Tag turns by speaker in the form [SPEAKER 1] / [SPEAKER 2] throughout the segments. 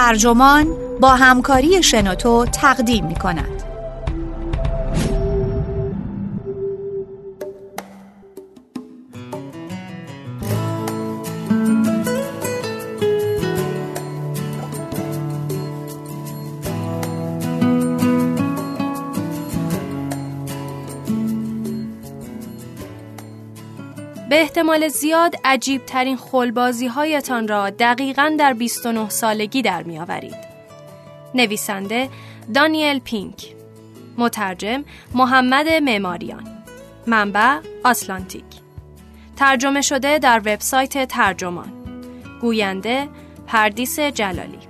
[SPEAKER 1] ترجمان با همکاری شنوتو تقدیم می کند.
[SPEAKER 2] به احتمال زیاد عجیب ترین خلبازی هایتان را دقیقا در 29 سالگی در می آورید. نویسنده دانیل پینک. مترجم محمد معماریان. منبع آسلانتیک. ترجمه شده در وبسایت ترجمان. گوینده پردیس جلالی.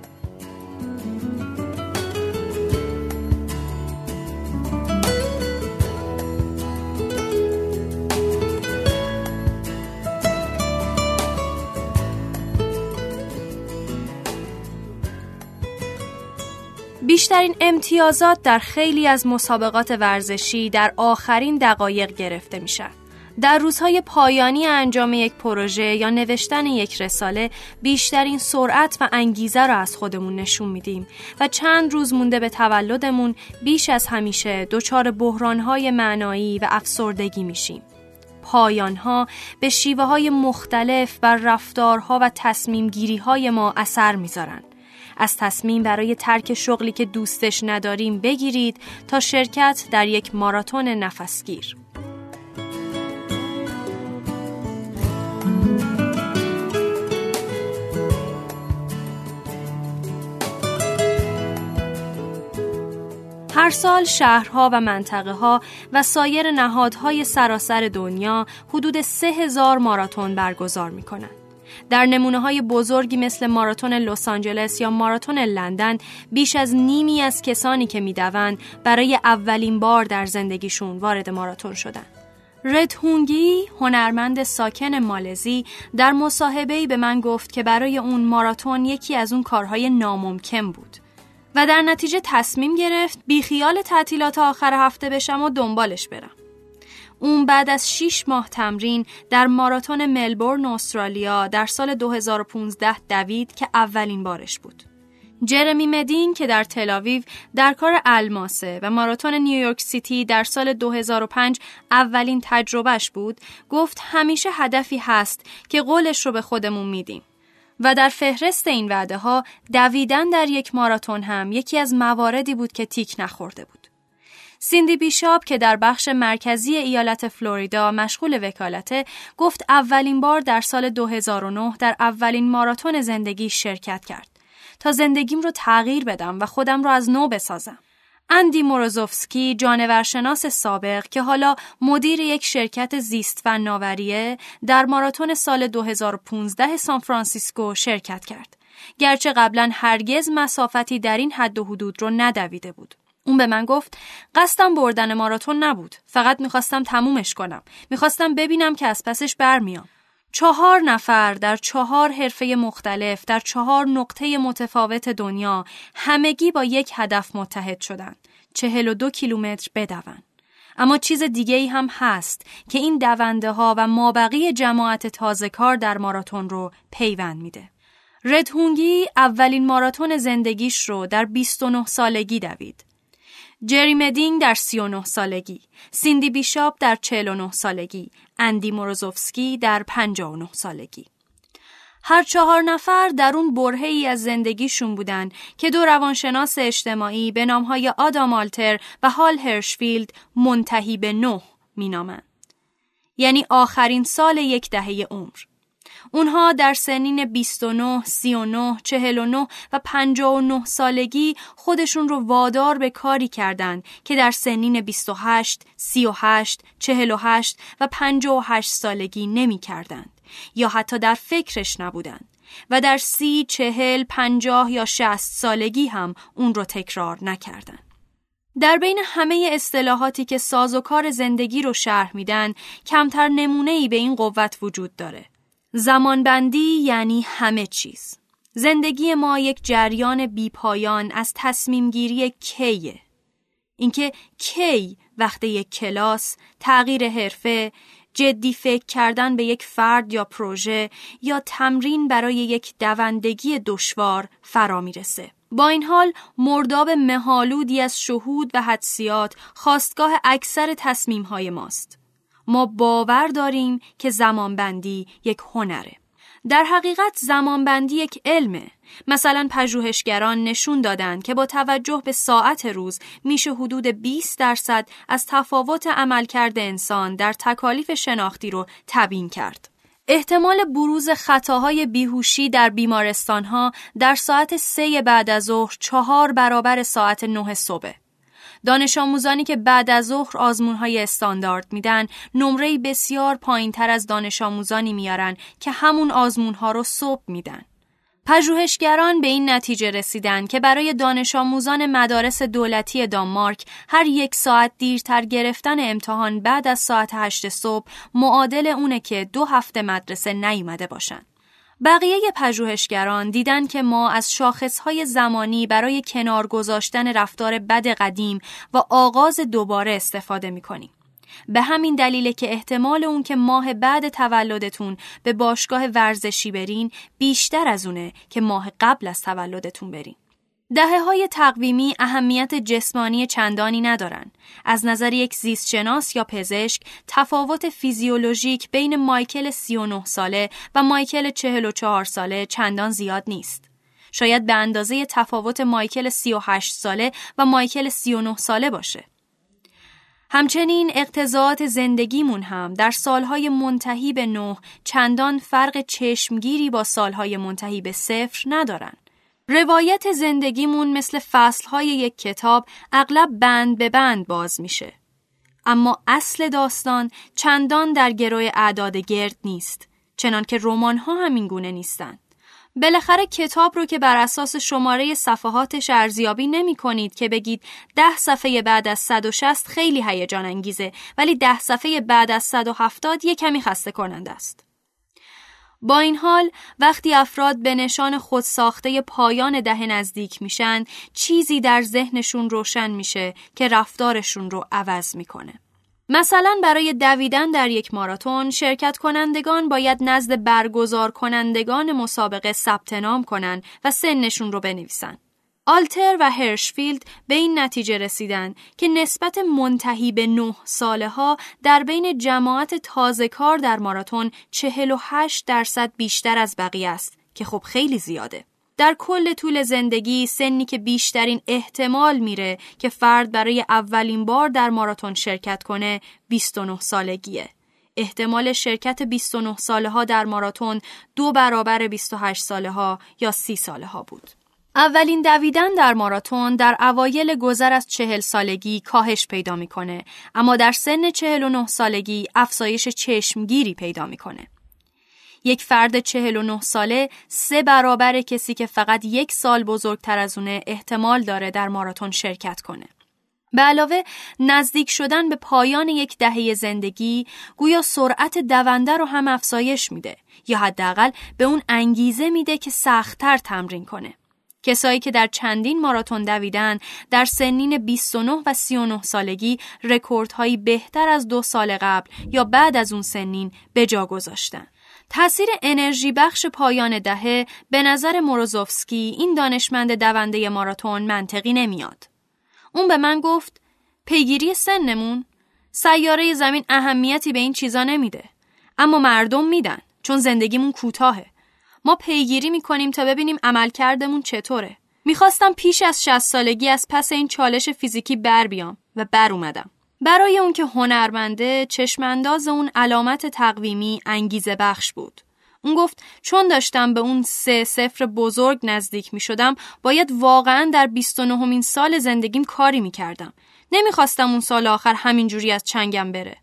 [SPEAKER 2] بیشترین امتیازات در خیلی از مسابقات ورزشی در آخرین دقایق گرفته میشن. در روزهای پایانی انجام یک پروژه یا نوشتن یک رساله بیشترین سرعت و انگیزه را از خودمون نشون میدیم و چند روز مونده به تولدمون بیش از همیشه دچار بحرانهای معنایی و افسردگی میشیم. پایانها به شیوه های مختلف بر رفتارها و تصمیم گیری ما اثر می‌ذارند. از تصمیم برای ترک شغلی که دوستش نداریم بگیرید تا شرکت در یک ماراتون نفسگیر. هر سال شهرها و منطقه ها و سایر نهادهای سراسر دنیا حدود سه هزار ماراتون برگزار می کنند. در نمونه های بزرگی مثل ماراتون لس آنجلس یا ماراتون لندن بیش از نیمی از کسانی که می‌دوند برای اولین بار در زندگیشون وارد ماراتون شدن. رد هونگی هنرمند ساکن مالزی در مصاحبه‌ای به من گفت که برای اون ماراتون یکی از اون کارهای ناممکن بود و در نتیجه تصمیم گرفت بیخیال تعطیلات آخر هفته بشم و دنبالش برم. اون بعد از 6 ماه تمرین در ماراتون ملبورن استرالیا در سال 2015 دوید که اولین بارش بود. جرمی مدین که در تلاویو در کار الماسه و ماراتون نیویورک سیتی در سال 2005 اولین تجربهش بود گفت همیشه هدفی هست که قولش رو به خودمون میدیم و در فهرست این وعده ها دویدن در یک ماراتون هم یکی از مواردی بود که تیک نخورده بود. سیندی بیشاب که در بخش مرکزی ایالت فلوریدا مشغول وکالته گفت اولین بار در سال 2009 در اولین ماراتون زندگی شرکت کرد تا زندگیم رو تغییر بدم و خودم رو از نو بسازم. اندی موروزوفسکی جانورشناس سابق که حالا مدیر یک شرکت زیست فناوریه در ماراتون سال 2015 سان فرانسیسکو شرکت کرد. گرچه قبلا هرگز مسافتی در این حد و حدود رو ندویده بود. اون به من گفت قصدم بردن ماراتون نبود. فقط می‌خواستم تمومش کنم. می‌خواستم ببینم که از پسش برمیام. چهار نفر در چهار حرفه مختلف در چهار نقطه متفاوت دنیا همگی با یک هدف متحد شدن چهل و دو کیلومتر بدون. اما چیز دیگه ای هم هست که این دونده ها و مابقی جماعت تازه کار در ماراتون رو پیوند میده. ردهونگی اولین ماراتون زندگیش رو در 29 سالگی دوید. جری مدینگ در 39 سالگی، سیندی بیشاپ در 49 سالگی، اندی موروزوفسکی در 59 سالگی. هر چهار نفر در اون برهه ای از زندگیشون بودن که دو روانشناس اجتماعی به نامهای آدام آلتر و هال هرشفیلد منتهی به نه مینامند. یعنی آخرین سال یک دهه عمر. اونها در سنین 29, 39, 49 و 59 سالگی خودشون رو وادار به کاری کردند که در سنین 28, 38, 48 و 58 سالگی نمی کردند یا حتی در فکرش نبودند و در سی، چهل، پنجاه یا شست سالگی هم اون رو تکرار نکردند. در بین همه اصطلاحاتی که ساز و کار زندگی رو شرح میدن کمتر نمونه ای به این قوت وجود داره زمانبندی یعنی همه چیز. زندگی ما یک جریان بیپایان از تصمیم گیری کیه. اینکه کی وقت یک کلاس، تغییر حرفه، جدی فکر کردن به یک فرد یا پروژه یا تمرین برای یک دوندگی دشوار فرا می‌رسه. با این حال مرداب مهالودی از شهود و حدسیات خواستگاه اکثر تصمیم های ماست. ما باور داریم که زمانبندی یک هنره. در حقیقت زمانبندی یک علمه. مثلا پژوهشگران نشون دادند که با توجه به ساعت روز میشه حدود 20 درصد از تفاوت عملکرد انسان در تکالیف شناختی رو تبیین کرد. احتمال بروز خطاهای بیهوشی در بیمارستانها در ساعت سه بعد از ظهر چهار برابر ساعت نه صبح. دانش آموزانی که بعد از ظهر آزمون های استاندارد میدن نمره بسیار پایین تر از دانش آموزانی میارن که همون آزمون ها رو صبح میدن. پژوهشگران به این نتیجه رسیدن که برای دانش آموزان مدارس دولتی دانمارک هر یک ساعت دیرتر گرفتن امتحان بعد از ساعت هشت صبح معادل اونه که دو هفته مدرسه نیومده باشن. بقیه پژوهشگران دیدن که ما از شاخصهای زمانی برای کنار گذاشتن رفتار بد قدیم و آغاز دوباره استفاده می‌کنیم. به همین دلیله که احتمال اون که ماه بعد تولدتون به باشگاه ورزشی برین بیشتر از اونه که ماه قبل از تولدتون برین. دهه های تقویمی اهمیت جسمانی چندانی ندارن. از نظر یک زیستشناس یا پزشک تفاوت فیزیولوژیک بین مایکل 39 ساله و مایکل 44 ساله چندان زیاد نیست. شاید به اندازه تفاوت مایکل 38 ساله و مایکل 39 ساله باشه. همچنین اقتضاعات زندگیمون هم در سالهای منتهی به نه چندان فرق چشمگیری با سالهای منتهی به صفر ندارن. روایت زندگیمون مثل فصلهای یک کتاب اغلب بند به بند باز میشه. اما اصل داستان چندان در گروه اعداد گرد نیست. چنان که رمان ها همین گونه نیستند. بالاخره کتاب رو که بر اساس شماره صفحاتش ارزیابی نمی کنید که بگید ده صفحه بعد از 160 خیلی هیجان انگیزه ولی ده صفحه بعد از 170 یه کمی خسته کننده است. با این حال وقتی افراد به نشان خود ساخته پایان ده نزدیک میشن چیزی در ذهنشون روشن میشه که رفتارشون رو عوض می‌کنه. مثلا برای دویدن در یک ماراتون شرکت کنندگان باید نزد برگزار کنندگان مسابقه ثبت نام کنند و سنشون رو بنویسن. آلتر و هرشفیلد به این نتیجه رسیدن که نسبت منتهی به نه ساله ها در بین جماعت تازه کار در ماراتون 48 درصد بیشتر از بقیه است که خب خیلی زیاده. در کل طول زندگی سنی که بیشترین احتمال میره که فرد برای اولین بار در ماراتون شرکت کنه 29 سالگیه. احتمال شرکت 29 ساله ها در ماراتون دو برابر 28 ساله ها یا 30 ساله ها بود. اولین دویدن در ماراتون در اوایل گذر از چهل سالگی کاهش پیدا می‌کنه اما در سن چهل و نه سالگی افزایش چشمگیری پیدا می‌کنه. یک فرد چهل و نه ساله سه برابر کسی که فقط یک سال بزرگتر از اونه احتمال داره در ماراتون شرکت کنه. به علاوه نزدیک شدن به پایان یک دهه زندگی گویا سرعت دونده رو هم افزایش میده یا حداقل به اون انگیزه میده که سختتر تمرین کنه. کسایی که در چندین ماراتون دویدن در سنین 29 و 39 سالگی رکوردهایی بهتر از دو سال قبل یا بعد از اون سنین به جا گذاشتن. تأثیر انرژی بخش پایان دهه به نظر موروزوفسکی این دانشمند دونده ماراتون منطقی نمیاد. اون به من گفت پیگیری سنمون سیاره زمین اهمیتی به این چیزا نمیده. اما مردم میدن چون زندگیمون کوتاهه. ما پیگیری می‌کنیم تا ببینیم عملکردمون چطوره. می‌خواستم پیش از 60 سالگی از پس این چالش فیزیکی بر بیام و بر اومدم. برای اون که هنرمنده چشمانداز اون علامت تقویمی انگیزه بخش بود. اون گفت چون داشتم به اون سه سفر بزرگ نزدیک می شدم باید واقعا در 29 سال زندگیم کاری می کردم. نمی‌خواستم اون سال آخر همینجوری از چنگم بره.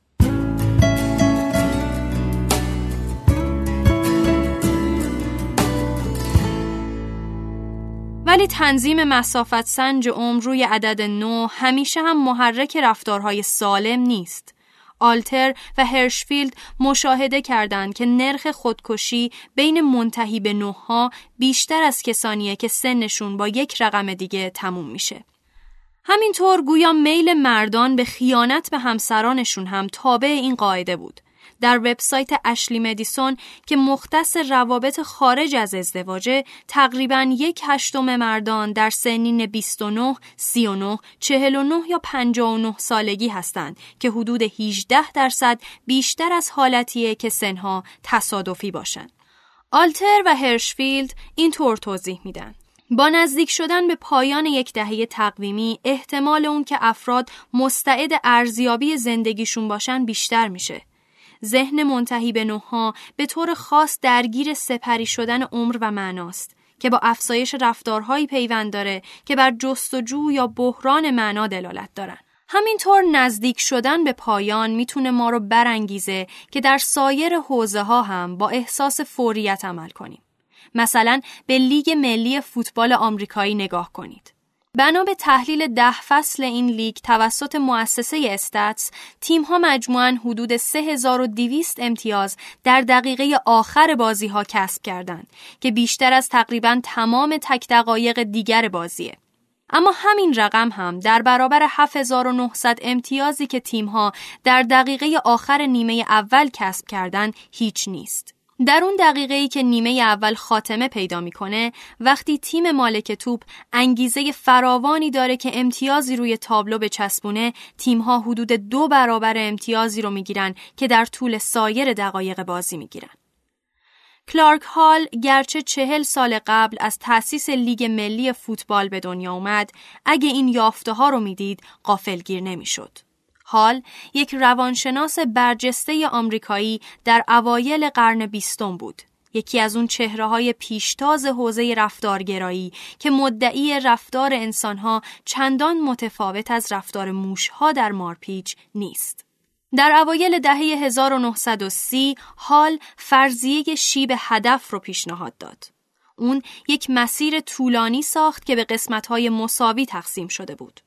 [SPEAKER 2] ولی تنظیم مسافت سنج عمر روی عدد نو همیشه هم محرک رفتارهای سالم نیست. آلتر و هرشفیلد مشاهده کردند که نرخ خودکشی بین منتهی به نوها بیشتر از کسانیه که سنشون با یک رقم دیگه تموم میشه. همینطور گویا میل مردان به خیانت به همسرانشون هم تابع این قاعده بود. در وبسایت اشلی مدیسون که مختص روابط خارج از ازدواجه تقریبا یک هشتم مردان در سنین 29, 39, 49 یا 59 سالگی هستند که حدود 18 درصد بیشتر از حالتیه که سنها تصادفی باشند. آلتر و هرشفیلد اینطور توضیح میدن. با نزدیک شدن به پایان یک دهه تقویمی احتمال اون که افراد مستعد ارزیابی زندگیشون باشن بیشتر میشه. ذهن منتهی به نوها به طور خاص درگیر سپری شدن عمر و معناست که با افزایش رفتارهایی پیوند داره که بر جستجو یا بحران معنا دلالت دارن. همینطور نزدیک شدن به پایان می‌تونه ما رو برانگیزه که در سایر حوزه ها هم با احساس فوریت عمل کنیم. مثلا به لیگ ملی فوتبال آمریکایی نگاه کنید. بنا به تحلیل ده فصل این لیگ توسط مؤسسه استاتس، تیم ها مجموعاً حدود 3200 امتیاز در دقیقه آخر بازی ها کسب کردند که بیشتر از تقریبا تمام تک دقایق دیگر بازیه. اما همین رقم هم در برابر 7900 امتیازی که تیمها در دقیقه آخر نیمه اول کسب کردند هیچ نیست. در اون دقیقه ای که نیمه اول خاتمه پیدا می‌کنه وقتی تیم مالک توپ انگیزه فراوانی داره که امتیازی روی تابلو به چسبونه تیمها حدود دو برابر امتیازی رو می‌گیرن که در طول سایر دقایق بازی می‌گیرن. کلارک هال گرچه چهل سال قبل از تأسیس لیگ ملی فوتبال به دنیا اومد اگه این یافته ها رو می‌دید قافلگیر نمی‌شد. هال یک روانشناس برجسته آمریکایی در اوایل قرن بیستم بود. یکی از اون چهره های پیشتاز حوزه رفتارگرایی که مدعی رفتار انسانها چندان متفاوت از رفتار موشها در مارپیچ نیست. در اوایل دهه 1930 حال فرضیه شیب هدف رو پیشنهاد داد. اون یک مسیر طولانی ساخت که به قسمت‌های مساوی تقسیم شده بود.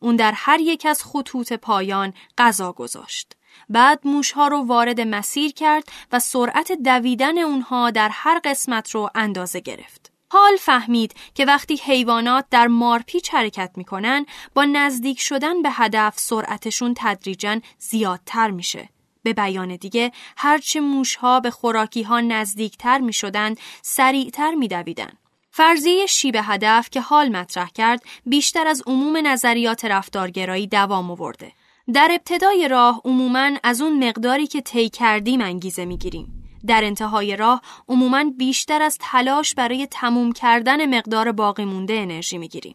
[SPEAKER 2] اون در هر یک از خطوط پایان غذا گذاشت. بعد موشها رو وارد مسیر کرد و سرعت دویدن اونها در هر قسمت رو اندازه گرفت. حال فهمید که وقتی حیوانات در مارپیچ حرکت می‌کنن با نزدیک شدن به هدف سرعتشون تدریجا زیادتر میشه. به بیان دیگه هرچه موشها به خوراکی ها نزدیکتر می شدن سریعتر می دویدن. فرضیه شیب هدف که حال مطرح کرد بیشتر از عموم نظریات رفتارگرایی دوام آورده. در ابتدای راه عموماً از اون مقداری که طی کردیم انگیزه می‌گیریم. در انتهای راه عموماً بیشتر از تلاش برای تموم کردن مقدار باقی مونده انرژی می‌گیریم.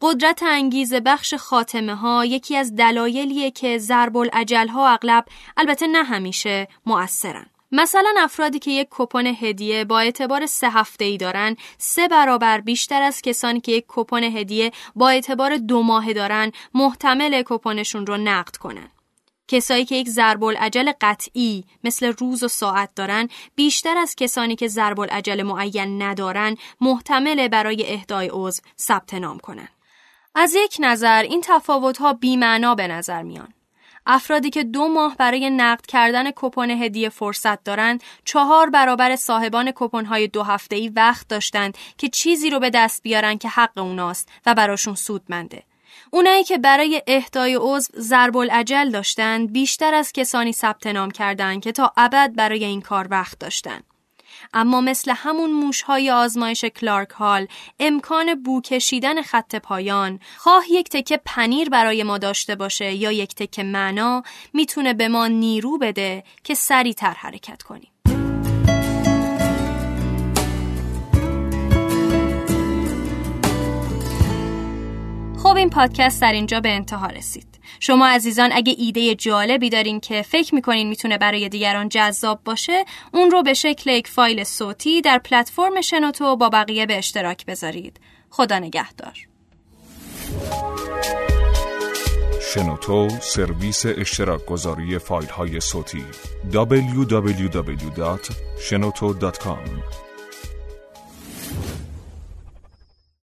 [SPEAKER 2] قدرت انگیزه بخش خاتمه ها یکی از دلایلیه که ضرب ها اغلب البته نه همیشه مؤثرن. مثلا افرادی که یک کپون هدیه با اعتبار سه هفته ای دارن سه برابر بیشتر از کسانی که یک کپون هدیه با اعتبار دو ماه دارن محتمل کپونشون رو نقد کنن. کسایی که یک ضرب العجل قطعی مثل روز و ساعت دارن بیشتر از کسانی که ضرب العجل معین ندارن محتمل برای اهدای عضو ثبت نام کنن. از یک نظر این تفاوت‌ها بیمعنا به نظر میان. افرادی که دو ماه برای نقد کردن کپون هدیه فرصت دارند چهار برابر صاحبان کپونهای دو ای وقت داشتند که چیزی رو به دست بیارن که حق اوناست و براشون سودمنده. اونایی که برای اهدای عضو ضرب العجل داشتند بیشتر از کسانی ثبت نام کردند که تا ابد برای این کار وقت داشتند. اما مثل همون موشهای آزمایش کلارک هال امکان بو کشیدن خط پایان خواه یک تکه پنیر برای ما داشته باشه یا یک تکه معنا می‌تونه به ما نیرو بده که سریعتر حرکت کنیم. خب این پادکست در اینجا به انتها رسید. شما عزیزان اگه ایده جالبی دارین که فکر می‌کنین می‌تونه برای دیگران جذاب باشه اون رو به شکل یک فایل صوتی در پلتفرم شنوتو با بقیه به اشتراک بذارید. خدا نگهدار.
[SPEAKER 3] شنوتو سرویس اشتراک گذاری فایل های صوتی www.shenoto.com